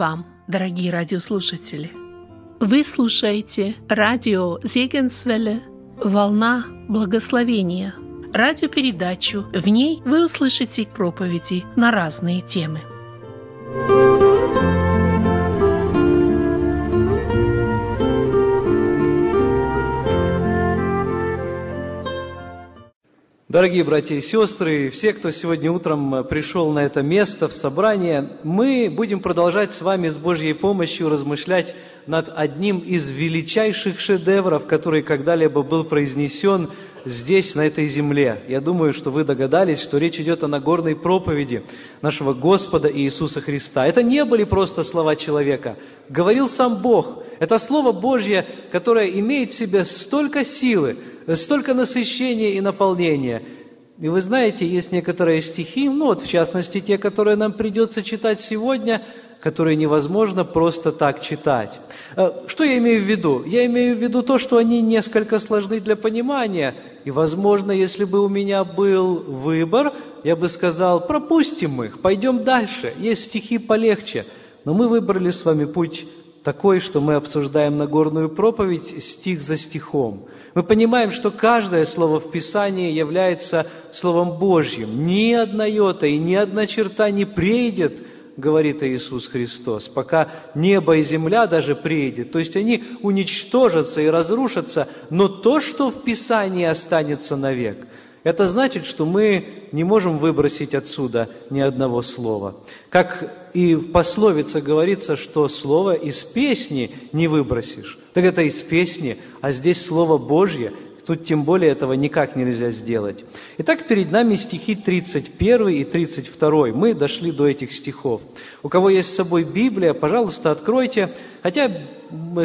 Вам, дорогие радиослушатели! Вы слушаете радио Зегенсвелле «Волна благословения» радиопередачу. В ней вы услышите проповеди на разные темы. Дорогие братья и сестры, все, кто сегодня утром пришел на это место, в собрание, мы будем продолжать с вами с Божьей помощью размышлять над одним из величайших шедевров, который когда-либо был произнесен здесь, на этой земле. Я думаю, что вы догадались, что речь идет о Нагорной проповеди нашего Господа Иисуса Христа. Это не были просто слова человека. Говорил сам Бог. Это Слово Божье, которое имеет в себе столько силы, столько насыщения и наполнения. И вы знаете, есть некоторые стихи, ну вот в частности те, которые нам придется читать сегодня, которые невозможно просто так читать. Э, что я имею в виду? Я имею в виду то, что они несколько сложны для понимания, и, возможно, если бы у меня был выбор, я бы сказал, пропустим их, пойдем дальше, есть стихи полегче. Но мы выбрали с вами путь такой, что мы обсуждаем Нагорную проповедь стих за стихом. Мы понимаем, что каждое слово в Писании является Словом Божьим. Ни одна йота и ни одна черта не прейдет, говорит Иисус Христос, пока небо и земля даже приедет. То есть они уничтожатся и разрушатся, но то, что в Писании останется навек – это значит, что мы не можем выбросить отсюда ни одного слова. Как и в пословице говорится, что слово из песни не выбросишь. Так это из песни, а здесь Слово Божье, Тут тем более этого никак нельзя сделать. Итак, перед нами стихи 31 и 32. Мы дошли до этих стихов. У кого есть с собой Библия, пожалуйста, откройте. Хотя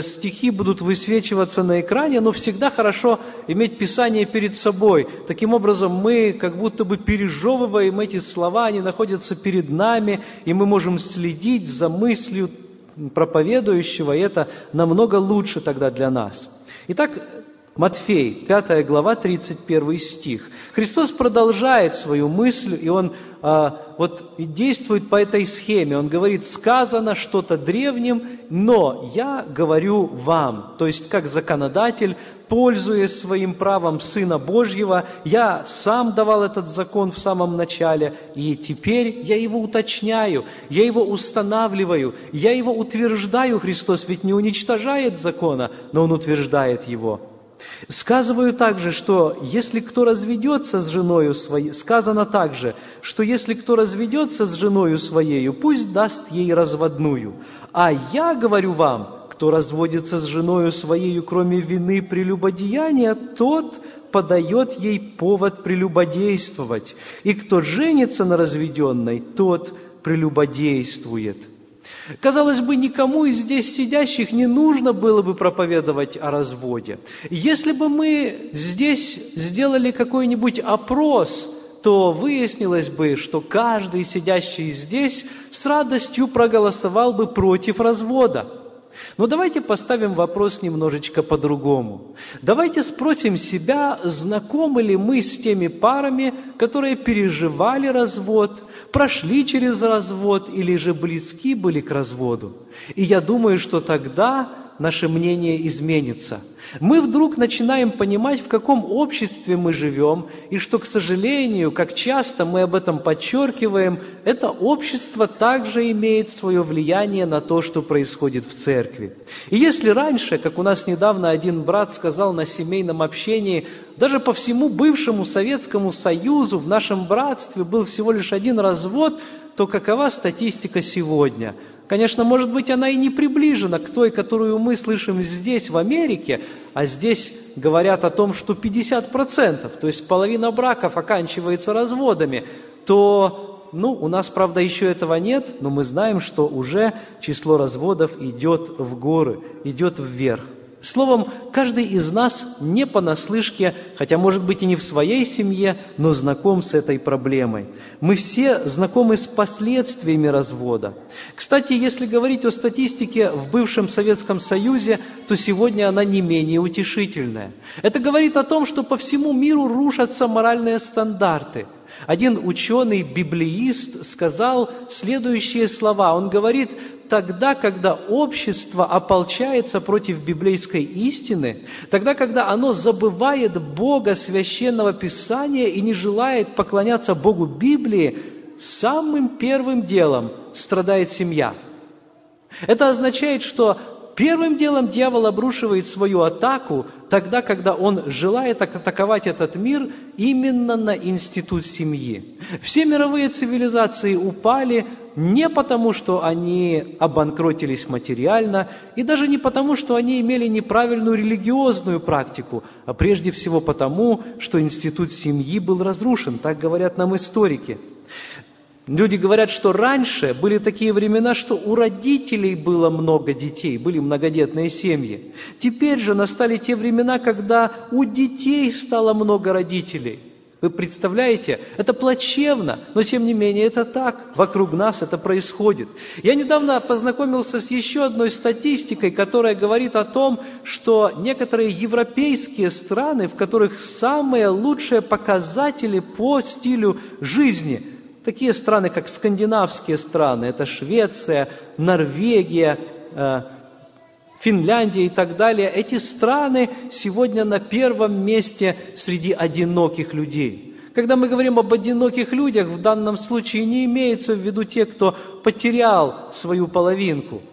стихи будут высвечиваться на экране, но всегда хорошо иметь Писание перед собой. Таким образом, мы как будто бы пережевываем эти слова, они находятся перед нами, и мы можем следить за мыслью проповедующего, и это намного лучше тогда для нас. Итак, Матфей, 5 глава, 31 стих. Христос продолжает свою мысль, и Он а, вот действует по этой схеме. Он говорит, сказано что-то древним, но я говорю вам. То есть, как законодатель, пользуясь своим правом Сына Божьего, я сам давал этот закон в самом начале, и теперь я его уточняю, я его устанавливаю, я его утверждаю. Христос ведь не уничтожает закона, но Он утверждает его. Сказываю также, что если кто разведется с женою своей, сказано также, что если кто разведется с женою своею, пусть даст ей разводную. А я говорю вам, кто разводится с женою своею, кроме вины прелюбодеяния, тот подает ей повод прелюбодействовать. И кто женится на разведенной, тот прелюбодействует. Казалось бы, никому из здесь сидящих не нужно было бы проповедовать о разводе. Если бы мы здесь сделали какой-нибудь опрос, то выяснилось бы, что каждый сидящий здесь с радостью проголосовал бы против развода. Но давайте поставим вопрос немножечко по-другому. Давайте спросим себя, знакомы ли мы с теми парами, которые переживали развод, прошли через развод или же близки были к разводу. И я думаю, что тогда наше мнение изменится – мы вдруг начинаем понимать, в каком обществе мы живем, и что, к сожалению, как часто мы об этом подчеркиваем, это общество также имеет свое влияние на то, что происходит в церкви. И если раньше, как у нас недавно один брат сказал на семейном общении, даже по всему бывшему Советскому Союзу в нашем братстве был всего лишь один развод, то какова статистика сегодня? Конечно, может быть, она и не приближена к той, которую мы слышим здесь, в Америке, а здесь говорят о том, что 50%, то есть половина браков оканчивается разводами, то, ну, у нас, правда, еще этого нет, но мы знаем, что уже число разводов идет в горы, идет вверх. Словом, каждый из нас не понаслышке, хотя, может быть, и не в своей семье, но знаком с этой проблемой. Мы все знакомы с последствиями развода. Кстати, если говорить о статистике в бывшем Советском Союзе, то сегодня она не менее утешительная. Это говорит о том, что по всему миру рушатся моральные стандарты. Один ученый-библеист сказал следующие слова. Он говорит, тогда, когда общество ополчается против библейской истины, тогда, когда оно забывает Бога священного Писания и не желает поклоняться Богу Библии, самым первым делом страдает семья. Это означает, что Первым делом дьявол обрушивает свою атаку тогда, когда он желает атаковать этот мир именно на институт семьи. Все мировые цивилизации упали не потому, что они обанкротились материально, и даже не потому, что они имели неправильную религиозную практику, а прежде всего потому, что институт семьи был разрушен, так говорят нам историки. Люди говорят, что раньше были такие времена, что у родителей было много детей, были многодетные семьи. Теперь же настали те времена, когда у детей стало много родителей. Вы представляете? Это плачевно, но тем не менее это так. Вокруг нас это происходит. Я недавно познакомился с еще одной статистикой, которая говорит о том, что некоторые европейские страны, в которых самые лучшие показатели по стилю жизни – Такие страны, как скандинавские страны, это Швеция, Норвегия, э, Финляндия и так далее, эти страны сегодня на первом месте среди одиноких людей. Когда мы говорим об одиноких людях, в данном случае не имеется в виду те, кто потерял свою половинку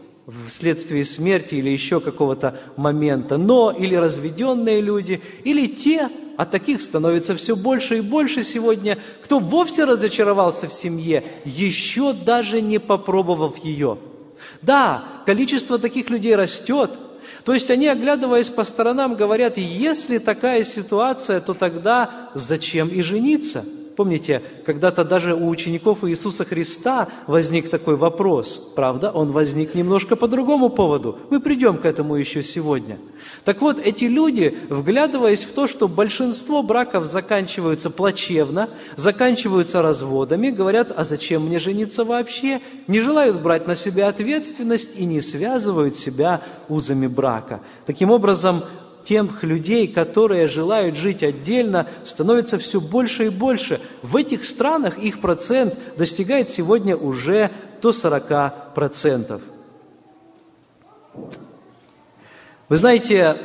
вследствие смерти или еще какого-то момента, но или разведенные люди, или те, а таких становится все больше и больше сегодня, кто вовсе разочаровался в семье, еще даже не попробовав ее. Да, количество таких людей растет, то есть они, оглядываясь по сторонам, говорят, если такая ситуация, то тогда зачем и жениться – Помните, когда-то даже у учеников Иисуса Христа возник такой вопрос. Правда, он возник немножко по другому поводу. Мы придем к этому еще сегодня. Так вот, эти люди, вглядываясь в то, что большинство браков заканчиваются плачевно, заканчиваются разводами, говорят, а зачем мне жениться вообще? Не желают брать на себя ответственность и не связывают себя узами брака. Таким образом, тех людей, которые желают жить отдельно, становится все больше и больше. В этих странах их процент достигает сегодня уже до 40%. Вы знаете,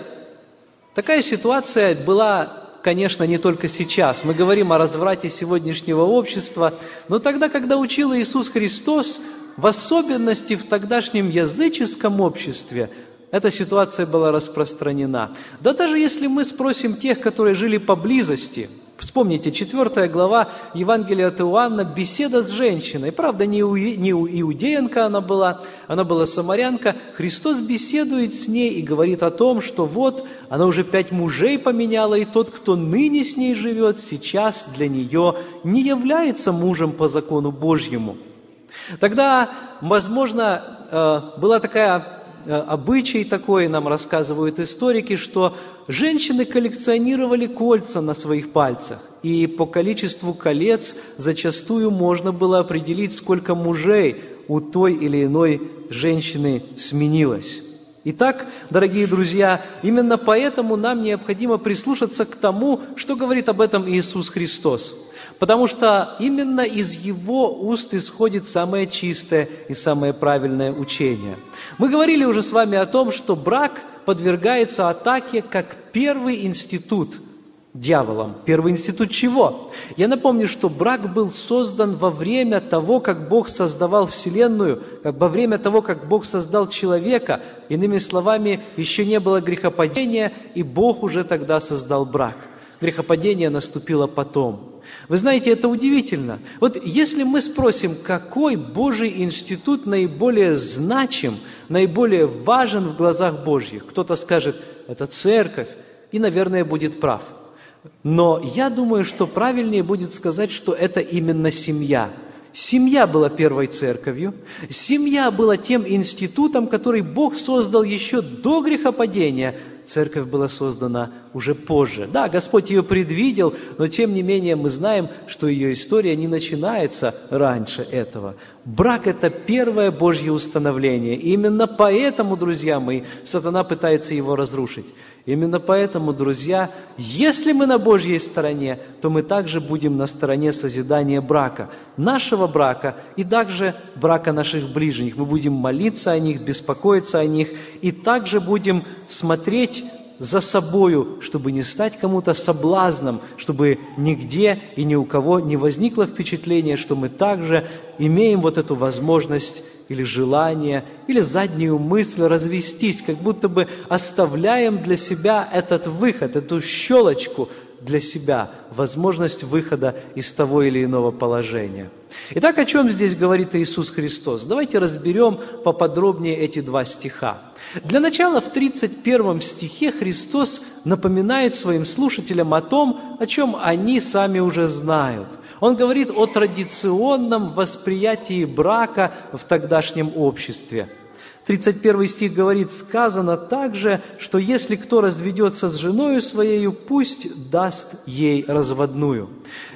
такая ситуация была конечно, не только сейчас. Мы говорим о разврате сегодняшнего общества, но тогда, когда учил Иисус Христос, в особенности в тогдашнем языческом обществе, эта ситуация была распространена. Да даже если мы спросим тех, которые жили поблизости, вспомните, 4 глава Евангелия от Иоанна, беседа с женщиной. Правда, не, иудеянка она была, она была самарянка. Христос беседует с ней и говорит о том, что вот она уже пять мужей поменяла, и тот, кто ныне с ней живет, сейчас для нее не является мужем по закону Божьему. Тогда, возможно, э, была такая обычай такой, нам рассказывают историки, что женщины коллекционировали кольца на своих пальцах, и по количеству колец зачастую можно было определить, сколько мужей у той или иной женщины сменилось. Итак, дорогие друзья, именно поэтому нам необходимо прислушаться к тому, что говорит об этом Иисус Христос потому что именно из его уст исходит самое чистое и самое правильное учение. Мы говорили уже с вами о том, что брак подвергается атаке как первый институт дьяволом. Первый институт чего? Я напомню, что брак был создан во время того, как Бог создавал Вселенную, как во время того, как Бог создал человека. Иными словами, еще не было грехопадения, и Бог уже тогда создал брак. Грехопадение наступило потом. Вы знаете, это удивительно. Вот если мы спросим, какой Божий институт наиболее значим, наиболее важен в глазах Божьих, кто-то скажет, это церковь, и, наверное, будет прав. Но я думаю, что правильнее будет сказать, что это именно семья. Семья была первой церковью, семья была тем институтом, который Бог создал еще до грехопадения, церковь была создана уже позже. Да, Господь ее предвидел, но тем не менее мы знаем, что ее история не начинается раньше этого. Брак – это первое Божье установление. И именно поэтому, друзья мои, сатана пытается его разрушить. Именно поэтому, друзья, если мы на Божьей стороне, то мы также будем на стороне созидания брака, нашего брака и также брака наших ближних. Мы будем молиться о них, беспокоиться о них и также будем смотреть за собою, чтобы не стать кому-то соблазном, чтобы нигде и ни у кого не возникло впечатление, что мы также имеем вот эту возможность или желание, или заднюю мысль развестись, как будто бы оставляем для себя этот выход, эту щелочку для себя, возможность выхода из того или иного положения. Итак, о чем здесь говорит Иисус Христос? Давайте разберем поподробнее эти два стиха. Для начала в 31 стихе Христос напоминает своим слушателям о том, о чем они сами уже знают. Он говорит о традиционном восприятии брака в тогдашнем обществе – 31 стих говорит, сказано также, что если кто разведется с женою своей, пусть даст ей разводную.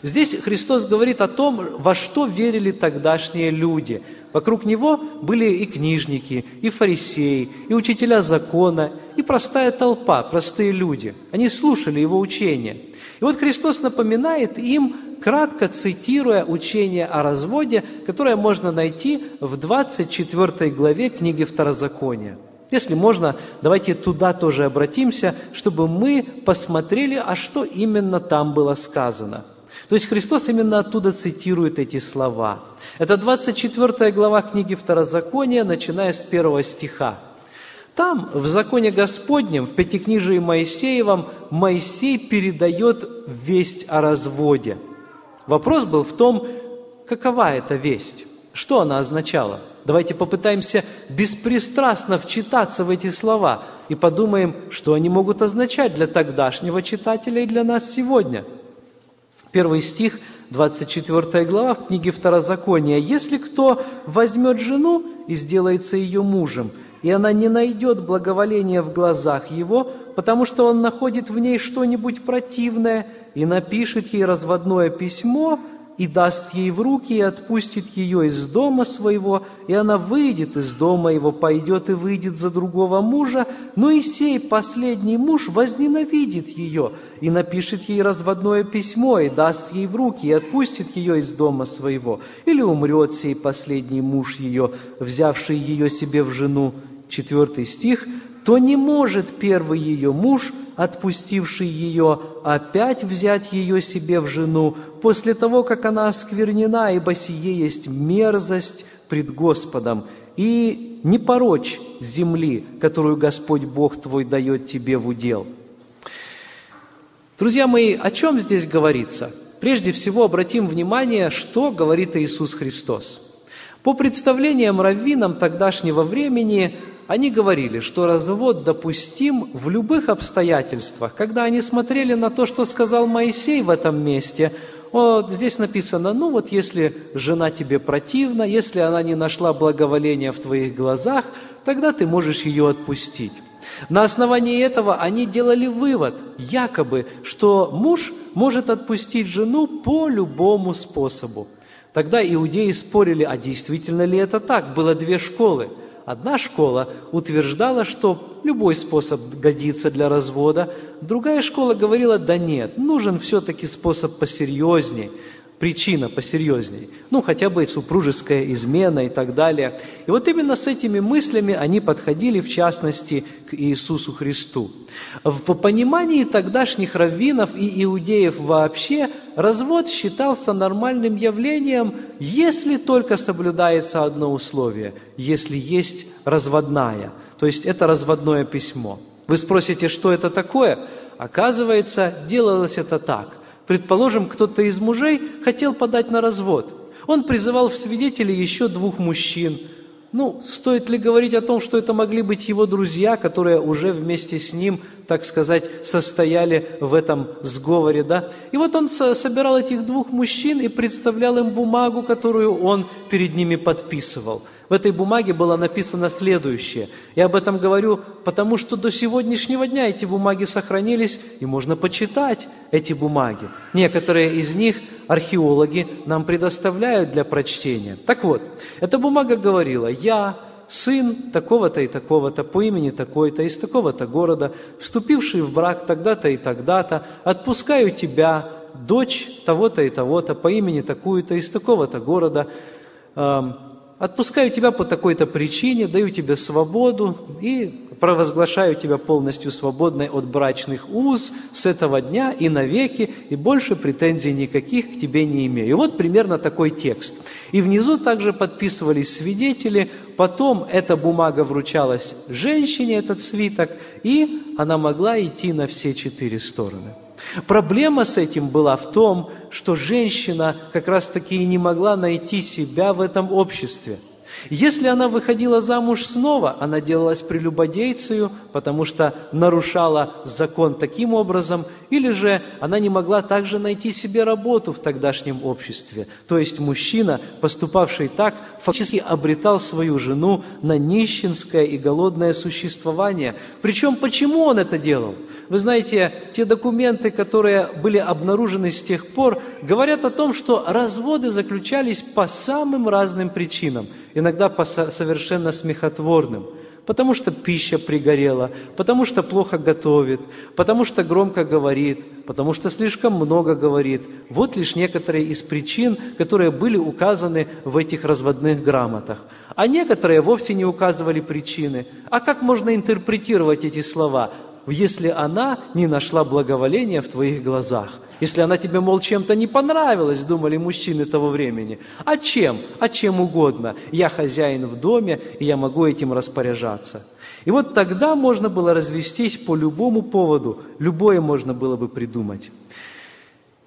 Здесь Христос говорит о том, во что верили тогдашние люди. Вокруг Него были и книжники, и фарисеи, и учителя закона, и простая толпа, простые люди. Они слушали Его учения. И вот Христос напоминает им, кратко цитируя учение о разводе, которое можно найти в 24 главе книги Второзакония. Если можно, давайте туда тоже обратимся, чтобы мы посмотрели, а что именно там было сказано. То есть Христос именно оттуда цитирует эти слова. Это 24 глава книги Второзакония, начиная с первого стиха. Там, в законе Господнем, в Пятикнижии Моисеевом, Моисей передает весть о разводе. Вопрос был в том, какова эта весть, что она означала. Давайте попытаемся беспристрастно вчитаться в эти слова и подумаем, что они могут означать для тогдашнего читателя и для нас сегодня. Первый стих, 24 глава в книге Второзакония. «Если кто возьмет жену и сделается ее мужем, и она не найдет благоволения в глазах его, потому что он находит в ней что-нибудь противное и напишет ей разводное письмо, и даст ей в руки, и отпустит ее из дома своего, и она выйдет из дома его, пойдет и выйдет за другого мужа, но и сей последний муж возненавидит ее, и напишет ей разводное письмо, и даст ей в руки, и отпустит ее из дома своего, или умрет сей последний муж ее, взявший ее себе в жену, четвертый стих, то не может первый ее муж, отпустивший ее, опять взять ее себе в жену, после того, как она осквернена, ибо сие есть мерзость пред Господом, и не порочь земли, которую Господь Бог твой дает тебе в удел. Друзья мои, о чем здесь говорится? Прежде всего обратим внимание, что говорит Иисус Христос. По представлениям раввинам тогдашнего времени, они говорили, что развод допустим в любых обстоятельствах. Когда они смотрели на то, что сказал Моисей в этом месте, вот здесь написано, ну вот если жена тебе противна, если она не нашла благоволения в твоих глазах, тогда ты можешь ее отпустить. На основании этого они делали вывод, якобы, что муж может отпустить жену по любому способу. Тогда иудеи спорили, а действительно ли это так? Было две школы – Одна школа утверждала, что любой способ годится для развода, другая школа говорила, да нет, нужен все-таки способ посерьезней, причина посерьезней. Ну, хотя бы супружеская измена и так далее. И вот именно с этими мыслями они подходили, в частности, к Иисусу Христу. В понимании тогдашних раввинов и иудеев вообще, развод считался нормальным явлением, если только соблюдается одно условие, если есть разводная, то есть это разводное письмо. Вы спросите, что это такое? Оказывается, делалось это так. Предположим, кто-то из мужей хотел подать на развод. Он призывал в свидетели еще двух мужчин. Ну, стоит ли говорить о том, что это могли быть его друзья, которые уже вместе с ним так сказать, состояли в этом сговоре, да. И вот он собирал этих двух мужчин и представлял им бумагу, которую он перед ними подписывал. В этой бумаге было написано следующее. Я об этом говорю, потому что до сегодняшнего дня эти бумаги сохранились, и можно почитать эти бумаги. Некоторые из них археологи нам предоставляют для прочтения. Так вот, эта бумага говорила, я, сын такого-то и такого-то, по имени такой-то, из такого-то города, вступивший в брак тогда-то и тогда-то, отпускаю тебя, дочь того-то и того-то, по имени такую-то, из такого-то города, эм, отпускаю тебя по такой-то причине, даю тебе свободу и провозглашаю тебя полностью свободной от брачных уз с этого дня и навеки, и больше претензий никаких к тебе не имею. И вот примерно такой текст. И внизу также подписывались свидетели, потом эта бумага вручалась женщине, этот свиток, и она могла идти на все четыре стороны. Проблема с этим была в том, что женщина как раз-таки и не могла найти себя в этом обществе – если она выходила замуж снова, она делалась прелюбодейцею, потому что нарушала закон таким образом, или же она не могла также найти себе работу в тогдашнем обществе. То есть мужчина, поступавший так, фактически обретал свою жену на нищенское и голодное существование. Причем почему он это делал? Вы знаете, те документы, которые были обнаружены с тех пор, говорят о том, что разводы заключались по самым разным причинам – иногда по совершенно смехотворным, потому что пища пригорела, потому что плохо готовит, потому что громко говорит, потому что слишком много говорит. Вот лишь некоторые из причин, которые были указаны в этих разводных грамотах. А некоторые вовсе не указывали причины. А как можно интерпретировать эти слова? Если она не нашла благоволения в твоих глазах. Если она тебе, мол, чем-то не понравилась, думали мужчины того времени. А чем? А чем угодно. Я хозяин в доме, и я могу этим распоряжаться. И вот тогда можно было развестись по любому поводу, любое можно было бы придумать.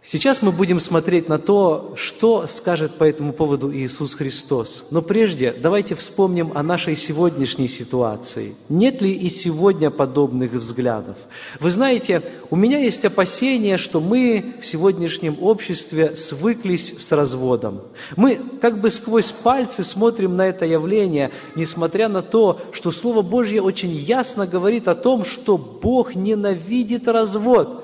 Сейчас мы будем смотреть на то, что скажет по этому поводу Иисус Христос. Но прежде давайте вспомним о нашей сегодняшней ситуации. Нет ли и сегодня подобных взглядов? Вы знаете, у меня есть опасение, что мы в сегодняшнем обществе свыклись с разводом. Мы как бы сквозь пальцы смотрим на это явление, несмотря на то, что Слово Божье очень ясно говорит о том, что Бог ненавидит развод –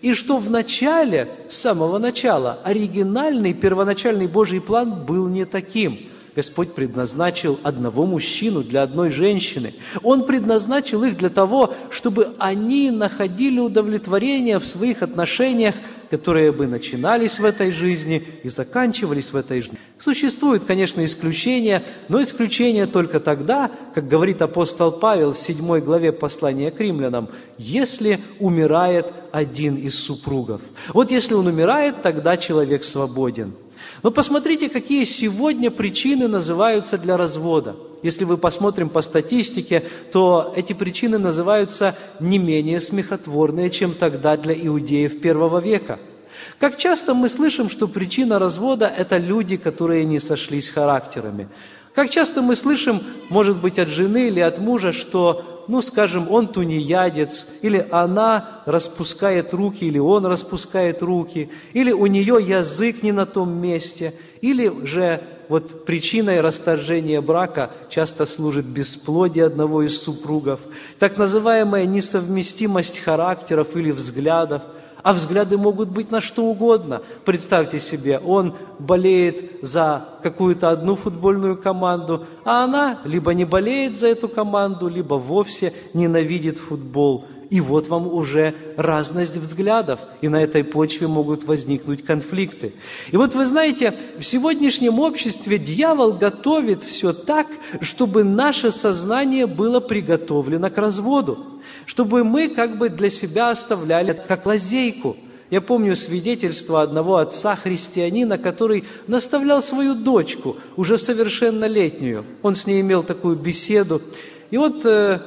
и что в начале, с самого начала, оригинальный, первоначальный Божий план был не таким. Господь предназначил одного мужчину для одной женщины. Он предназначил их для того, чтобы они находили удовлетворение в своих отношениях которые бы начинались в этой жизни и заканчивались в этой жизни. Существуют, конечно, исключения, но исключения только тогда, как говорит апостол Павел в 7 главе послания к римлянам, если умирает один из супругов. Вот если он умирает, тогда человек свободен. Но посмотрите, какие сегодня причины называются для развода. Если вы посмотрим по статистике, то эти причины называются не менее смехотворные, чем тогда для иудеев первого века. Как часто мы слышим, что причина развода – это люди, которые не сошлись характерами. Как часто мы слышим, может быть, от жены или от мужа, что, ну, скажем, он тунеядец, или она распускает руки, или он распускает руки, или у нее язык не на том месте, или же вот причиной расторжения брака часто служит бесплодие одного из супругов, так называемая несовместимость характеров или взглядов – а взгляды могут быть на что угодно. Представьте себе, он болеет за какую-то одну футбольную команду, а она либо не болеет за эту команду, либо вовсе ненавидит футбол. И вот вам уже разность взглядов, и на этой почве могут возникнуть конфликты. И вот вы знаете, в сегодняшнем обществе дьявол готовит все так, чтобы наше сознание было приготовлено к разводу, чтобы мы как бы для себя оставляли как лазейку. Я помню свидетельство одного отца-христианина, который наставлял свою дочку, уже совершеннолетнюю. Он с ней имел такую беседу. И вот э,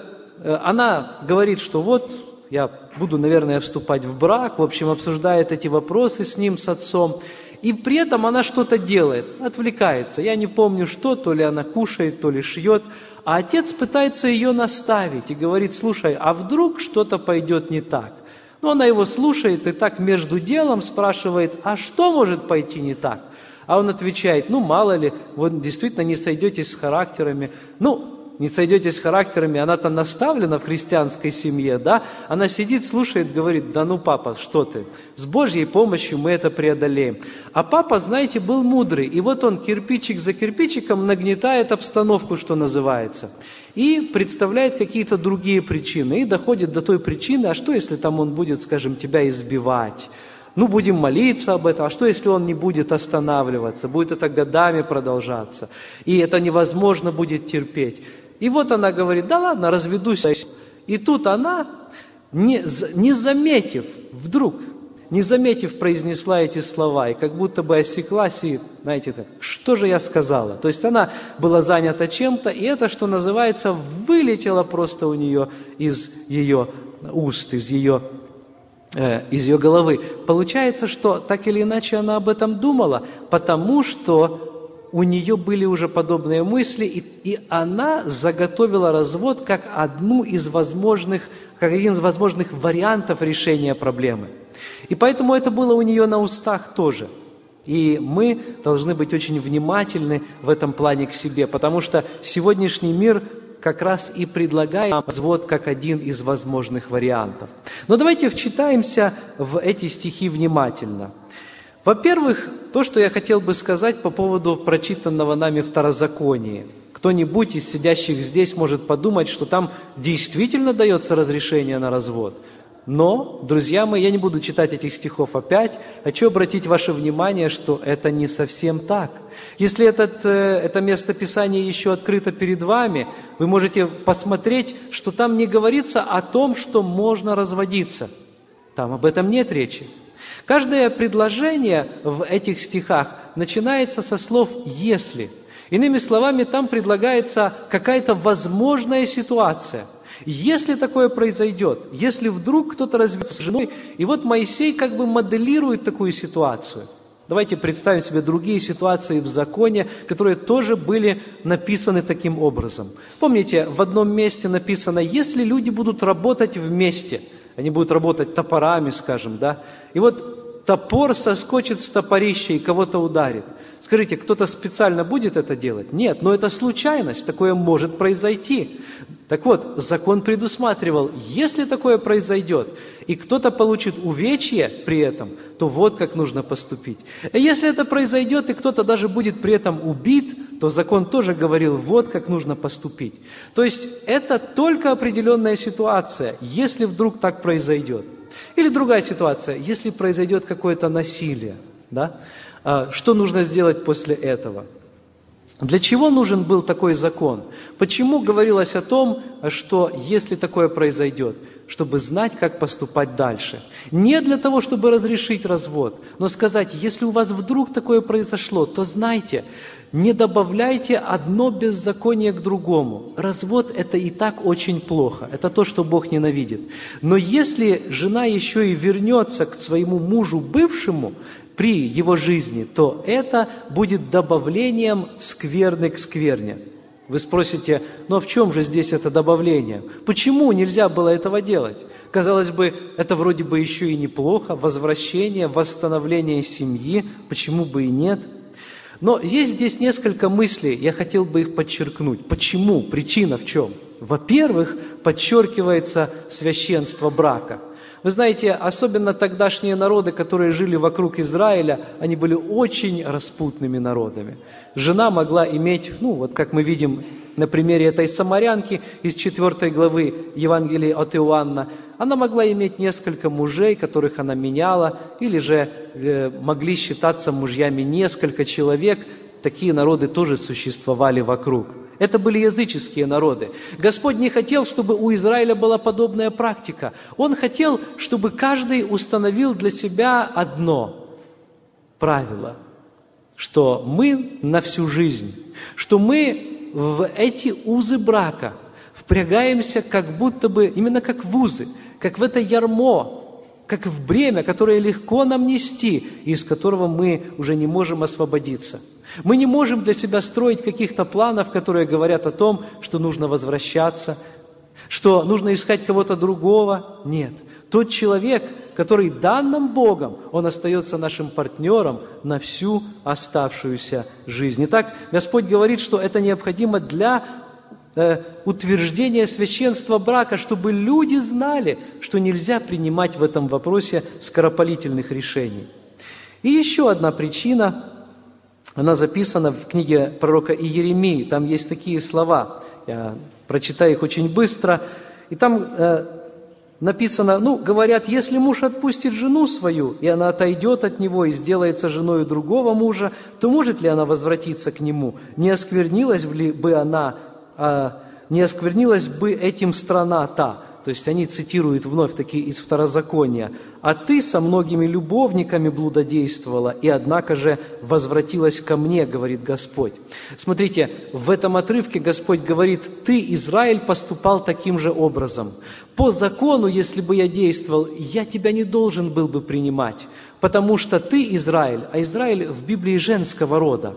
она говорит, что вот я буду, наверное, вступать в брак, в общем, обсуждает эти вопросы с ним, с отцом, и при этом она что-то делает, отвлекается. Я не помню что, то ли она кушает, то ли шьет, а отец пытается ее наставить и говорит, слушай, а вдруг что-то пойдет не так? Но она его слушает и так между делом спрашивает, а что может пойти не так? А он отвечает, ну мало ли, вы действительно не сойдетесь с характерами. Ну, не сойдетесь характерами, она-то наставлена в христианской семье, да? Она сидит, слушает, говорит, да ну, папа, что ты? С Божьей помощью мы это преодолеем. А папа, знаете, был мудрый, и вот он кирпичик за кирпичиком нагнетает обстановку, что называется, и представляет какие-то другие причины, и доходит до той причины, а что, если там он будет, скажем, тебя избивать? ну, будем молиться об этом. А что, если он не будет останавливаться? Будет это годами продолжаться. И это невозможно будет терпеть. И вот она говорит, да ладно, разведусь. И тут она, не, не заметив, вдруг, не заметив, произнесла эти слова, и как будто бы осеклась, и, знаете, так, что же я сказала? То есть она была занята чем-то, и это, что называется, вылетело просто у нее из ее уст, из ее э, из ее головы. Получается, что так или иначе она об этом думала, потому что у нее были уже подобные мысли, и, и она заготовила развод как одну из возможных, как один из возможных вариантов решения проблемы. И поэтому это было у нее на устах тоже. И мы должны быть очень внимательны в этом плане к себе, потому что сегодняшний мир как раз и предлагает развод как один из возможных вариантов. Но давайте вчитаемся в эти стихи внимательно. Во-первых, то, что я хотел бы сказать по поводу прочитанного нами второзакония. Кто-нибудь из сидящих здесь может подумать, что там действительно дается разрешение на развод. Но, друзья мои, я не буду читать этих стихов опять. Хочу обратить ваше внимание, что это не совсем так. Если этот, э, это место Писания еще открыто перед вами, вы можете посмотреть, что там не говорится о том, что можно разводиться. Там об этом нет речи. Каждое предложение в этих стихах начинается со слов «если». Иными словами, там предлагается какая-то возможная ситуация. Если такое произойдет, если вдруг кто-то разведется с женой, и вот Моисей как бы моделирует такую ситуацию. Давайте представим себе другие ситуации в законе, которые тоже были написаны таким образом. Помните, в одном месте написано, если люди будут работать вместе – они будут работать топорами, скажем, да. И вот топор соскочит с топорища и кого-то ударит. Скажите, кто-то специально будет это делать? Нет, но это случайность, такое может произойти. Так вот, закон предусматривал, если такое произойдет, и кто-то получит увечье при этом, то вот как нужно поступить. И если это произойдет, и кто-то даже будет при этом убит, то закон тоже говорил, вот как нужно поступить. То есть это только определенная ситуация, если вдруг так произойдет. Или другая ситуация, если произойдет какое-то насилие, да? А, что нужно сделать после этого? Для чего нужен был такой закон? Почему говорилось о том, что если такое произойдет, чтобы знать, как поступать дальше? Не для того, чтобы разрешить развод, но сказать, если у вас вдруг такое произошло, то знайте, не добавляйте одно беззаконие к другому. Развод – это и так очень плохо. Это то, что Бог ненавидит. Но если жена еще и вернется к своему мужу бывшему, при его жизни, то это будет добавлением скверны к скверне. Вы спросите, ну а в чем же здесь это добавление? Почему нельзя было этого делать? Казалось бы, это вроде бы еще и неплохо, возвращение, восстановление семьи, почему бы и нет? Но есть здесь несколько мыслей, я хотел бы их подчеркнуть. Почему? Причина в чем? Во-первых, подчеркивается священство брака – вы знаете, особенно тогдашние народы, которые жили вокруг Израиля, они были очень распутными народами. Жена могла иметь, ну вот как мы видим на примере этой самарянки из 4 главы Евангелия от Иоанна, она могла иметь несколько мужей, которых она меняла, или же э, могли считаться мужьями несколько человек, такие народы тоже существовали вокруг. Это были языческие народы. Господь не хотел, чтобы у Израиля была подобная практика. Он хотел, чтобы каждый установил для себя одно правило, что мы на всю жизнь, что мы в эти узы брака впрягаемся как будто бы, именно как в узы, как в это ярмо, как в бремя, которое легко нам нести, и из которого мы уже не можем освободиться. Мы не можем для себя строить каких-то планов, которые говорят о том, что нужно возвращаться, что нужно искать кого-то другого. Нет. Тот человек, который дан нам Богом, он остается нашим партнером на всю оставшуюся жизнь. Итак, Господь говорит, что это необходимо для э, утверждения священства брака, чтобы люди знали, что нельзя принимать в этом вопросе скоропалительных решений. И еще одна причина, она записана в книге пророка Иеремии. Там есть такие слова. Я прочитаю их очень быстро. И там э, написано, ну, говорят, если муж отпустит жену свою, и она отойдет от него и сделается женой другого мужа, то может ли она возвратиться к нему? Не осквернилась ли бы она, не осквернилась бы этим страна та? То есть они цитируют вновь такие из Второзакония. «А ты со многими любовниками блудодействовала, и однако же возвратилась ко мне, говорит Господь». Смотрите, в этом отрывке Господь говорит, «Ты, Израиль, поступал таким же образом. По закону, если бы я действовал, я тебя не должен был бы принимать, потому что ты Израиль, а Израиль в Библии женского рода.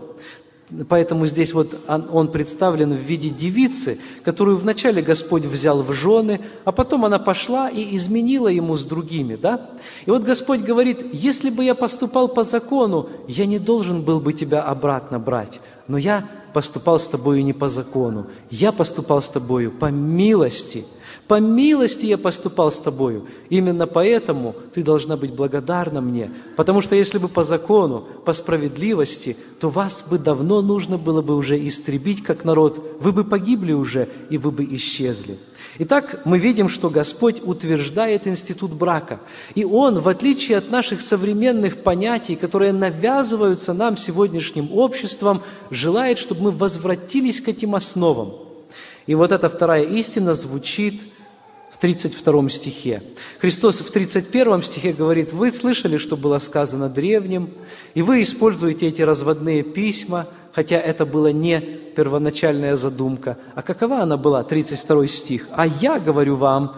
Поэтому здесь вот он представлен в виде девицы, которую вначале Господь взял в жены, а потом она пошла и изменила ему с другими. Да? И вот Господь говорит, если бы я поступал по закону, я не должен был бы тебя обратно брать, но я поступал с тобою не по закону, я поступал с тобою по милости – по милости я поступал с тобою. Именно поэтому ты должна быть благодарна мне. Потому что если бы по закону, по справедливости, то вас бы давно нужно было бы уже истребить как народ. Вы бы погибли уже, и вы бы исчезли. Итак, мы видим, что Господь утверждает институт брака. И Он, в отличие от наших современных понятий, которые навязываются нам сегодняшним обществом, желает, чтобы мы возвратились к этим основам. И вот эта вторая истина звучит 32 стихе. Христос в 31 стихе говорит, вы слышали, что было сказано древним, и вы используете эти разводные письма, хотя это была не первоначальная задумка. А какова она была? 32 стих. «А я говорю вам,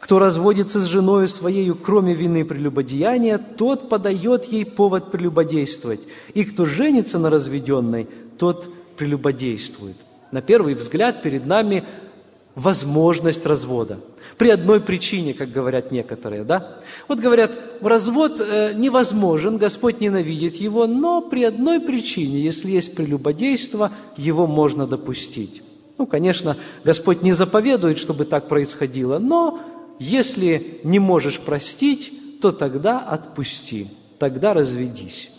кто разводится с женой своей, кроме вины прелюбодеяния, тот подает ей повод прелюбодействовать. И кто женится на разведенной, тот прелюбодействует. На первый взгляд перед нами возможность развода. При одной причине, как говорят некоторые, да? Вот говорят, развод э, невозможен, Господь ненавидит его, но при одной причине, если есть прелюбодейство, его можно допустить. Ну, конечно, Господь не заповедует, чтобы так происходило, но если не можешь простить, то тогда отпусти, тогда разведись.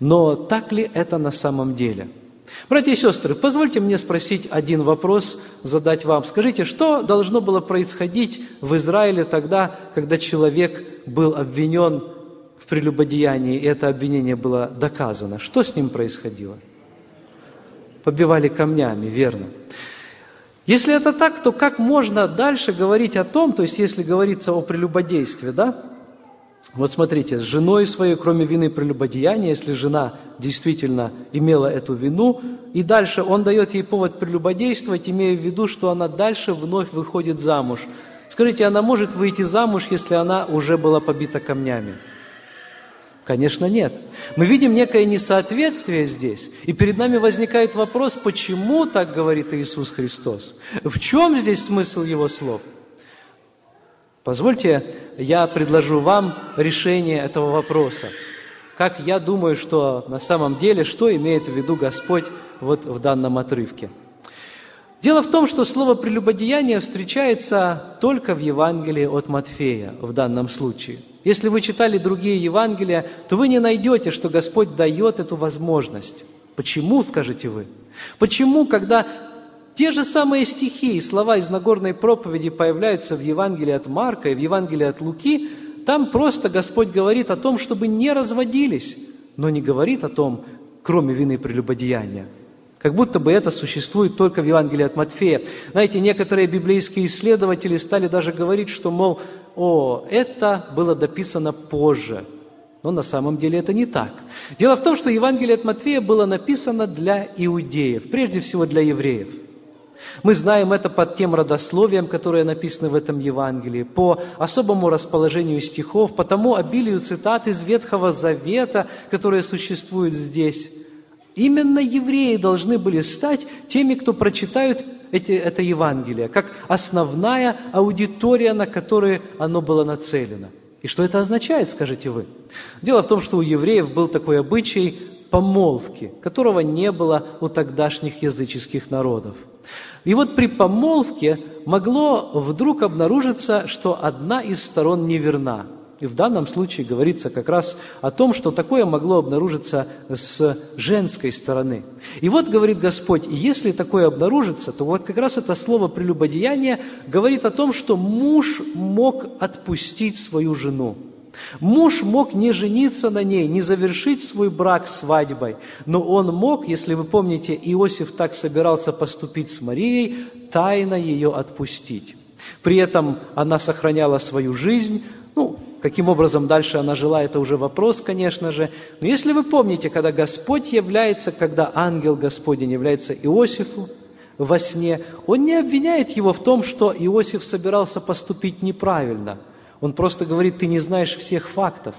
Но так ли это на самом деле? Братья и сестры, позвольте мне спросить один вопрос, задать вам. Скажите, что должно было происходить в Израиле тогда, когда человек был обвинен в прелюбодеянии, и это обвинение было доказано? Что с ним происходило? Побивали камнями, верно. Если это так, то как можно дальше говорить о том, то есть если говорится о прелюбодействе, да, вот смотрите, с женой своей, кроме вины прелюбодеяния, если жена действительно имела эту вину, и дальше он дает ей повод прелюбодействовать, имея в виду, что она дальше вновь выходит замуж. Скажите, она может выйти замуж, если она уже была побита камнями? Конечно, нет. Мы видим некое несоответствие здесь, и перед нами возникает вопрос, почему так говорит Иисус Христос? В чем здесь смысл Его слов? Позвольте, я предложу вам решение этого вопроса. Как я думаю, что на самом деле, что имеет в виду Господь вот в данном отрывке. Дело в том, что слово «прелюбодеяние» встречается только в Евангелии от Матфея в данном случае. Если вы читали другие Евангелия, то вы не найдете, что Господь дает эту возможность. Почему, скажете вы? Почему, когда те же самые стихи и слова из Нагорной проповеди появляются в Евангелии от Марка и в Евангелии от Луки. Там просто Господь говорит о том, чтобы не разводились, но не говорит о том, кроме вины прелюбодеяния. Как будто бы это существует только в Евангелии от Матфея. Знаете, некоторые библейские исследователи стали даже говорить, что, мол, о, это было дописано позже. Но на самом деле это не так. Дело в том, что Евангелие от Матфея было написано для иудеев, прежде всего для евреев – Мы знаем это под тем родословием, которое написано в этом Евангелии, по особому расположению стихов, по тому обилию цитат из Ветхого Завета, которые существуют здесь. Именно евреи должны были стать теми, кто прочитают эти, это Евангелие, как основная аудитория, на которую оно было нацелено. И что это означает, скажете вы? Дело в том, что у евреев был такой обычай помолвки, которого не было у тогдашних языческих народов. И вот при помолвке могло вдруг обнаружиться, что одна из сторон неверна. И в данном случае говорится как раз о том, что такое могло обнаружиться с женской стороны. И вот говорит Господь, если такое обнаружится, то вот как раз это слово прелюбодеяние говорит о том, что муж мог отпустить свою жену. Муж мог не жениться на ней, не завершить свой брак свадьбой, но он мог, если вы помните, Иосиф так собирался поступить с Марией, тайно ее отпустить. При этом она сохраняла свою жизнь, ну, каким образом дальше она жила, это уже вопрос, конечно же. Но если вы помните, когда Господь является, когда ангел Господень является Иосифу во сне, он не обвиняет его в том, что Иосиф собирался поступить неправильно. Он просто говорит, ты не знаешь всех фактов.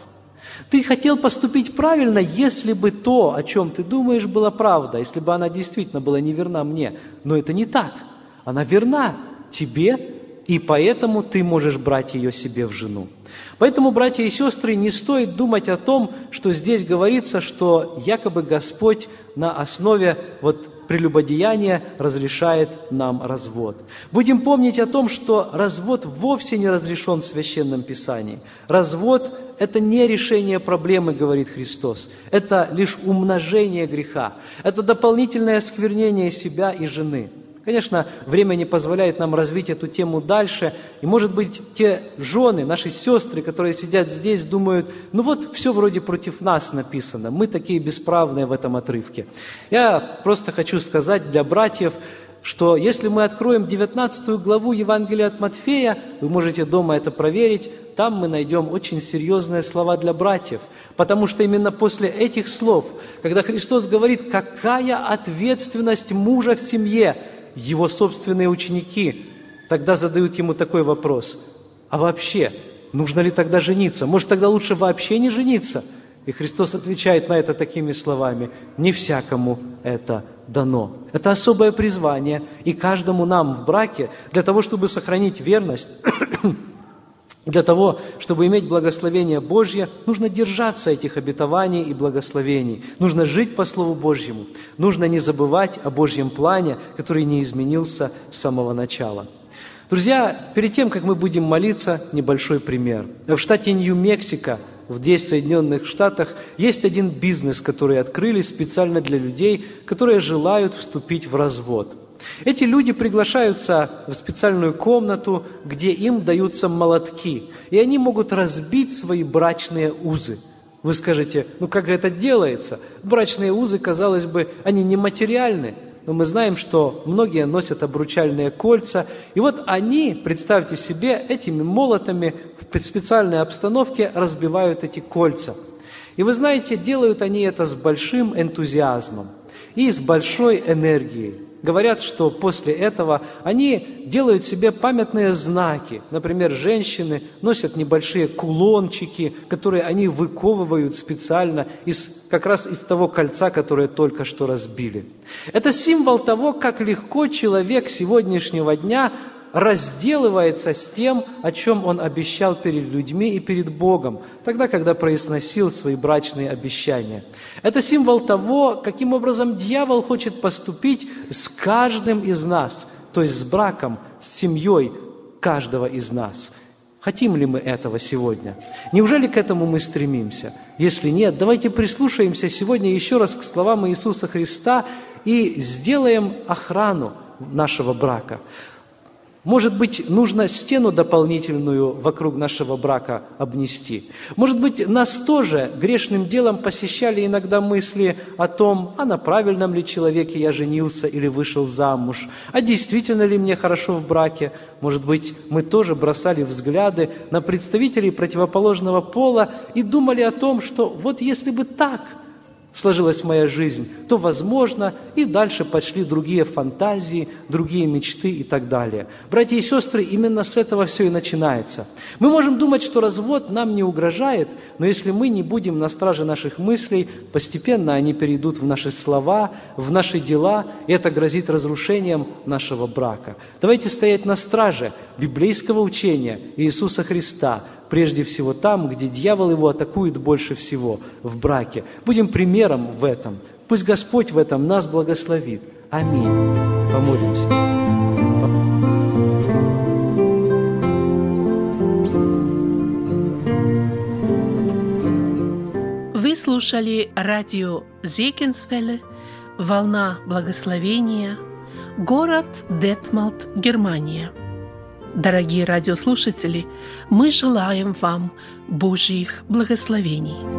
Ты хотел поступить правильно, если бы то, о чем ты думаешь, было правда, если бы она действительно была неверна мне. Но это не так. Она верна тебе, и поэтому ты можешь брать ее себе в жену. Поэтому, братья и сестры, не стоит думать о том, что здесь говорится, что якобы Господь на основе вот прелюбодеяния разрешает нам развод. Будем помнить о том, что развод вовсе не разрешен в Священном Писании. Развод – это не решение проблемы, говорит Христос. Это лишь умножение греха. Это дополнительное осквернение себя и жены – Конечно, время не позволяет нам развить эту тему дальше. И, может быть, те жены, наши сестры, которые сидят здесь, думают, ну вот, все вроде против нас написано. Мы такие бесправные в этом отрывке. Я просто хочу сказать для братьев, что если мы откроем 19 главу Евангелия от Матфея, вы можете дома это проверить, там мы найдем очень серьезные слова для братьев. Потому что именно после этих слов, когда Христос говорит, какая ответственность мужа в семье, его собственные ученики тогда задают ему такой вопрос. А вообще, нужно ли тогда жениться? Может, тогда лучше вообще не жениться? И Христос отвечает на это такими словами. Не всякому это дано. Это особое призвание. И каждому нам в браке, для того, чтобы сохранить верность, для того, чтобы иметь благословение Божье, нужно держаться этих обетований и благословений. Нужно жить по Слову Божьему. Нужно не забывать о Божьем плане, который не изменился с самого начала. Друзья, перед тем, как мы будем молиться, небольшой пример. В штате Нью-Мексико, в 10 Соединенных Штатах, есть один бизнес, который открыли специально для людей, которые желают вступить в развод – эти люди приглашаются в специальную комнату, где им даются молотки, и они могут разбить свои брачные узы. Вы скажете, ну как это делается? Брачные узы, казалось бы, они нематериальны, но мы знаем, что многие носят обручальные кольца, и вот они, представьте себе, этими молотами в специальной обстановке разбивают эти кольца. И вы знаете, делают они это с большим энтузиазмом и с большой энергией. Говорят, что после этого они делают себе памятные знаки. Например, женщины носят небольшие кулончики, которые они выковывают специально из, как раз из того кольца, которое только что разбили. Это символ того, как легко человек сегодняшнего дня разделывается с тем, о чем он обещал перед людьми и перед Богом, тогда, когда произносил свои брачные обещания. Это символ того, каким образом дьявол хочет поступить с каждым из нас, то есть с браком, с семьей каждого из нас. Хотим ли мы этого сегодня? Неужели к этому мы стремимся? Если нет, давайте прислушаемся сегодня еще раз к словам Иисуса Христа и сделаем охрану нашего брака. Может быть, нужно стену дополнительную вокруг нашего брака обнести. Может быть, нас тоже грешным делом посещали иногда мысли о том, а на правильном ли человеке я женился или вышел замуж, а действительно ли мне хорошо в браке. Может быть, мы тоже бросали взгляды на представителей противоположного пола и думали о том, что вот если бы так – сложилась моя жизнь, то возможно, и дальше пошли другие фантазии, другие мечты и так далее. Братья и сестры, именно с этого все и начинается. Мы можем думать, что развод нам не угрожает, но если мы не будем на страже наших мыслей, постепенно они перейдут в наши слова, в наши дела, и это грозит разрушением нашего брака. Давайте стоять на страже библейского учения Иисуса Христа, прежде всего там, где дьявол его атакует больше всего, в браке. Будем примером в этом. Пусть Господь в этом нас благословит. Аминь. Помолимся. Вы слушали радио Зекинсвелле «Волна благословения», город Детмалт, Германия. Дорогие радиослушатели, мы желаем вам Божьих благословений.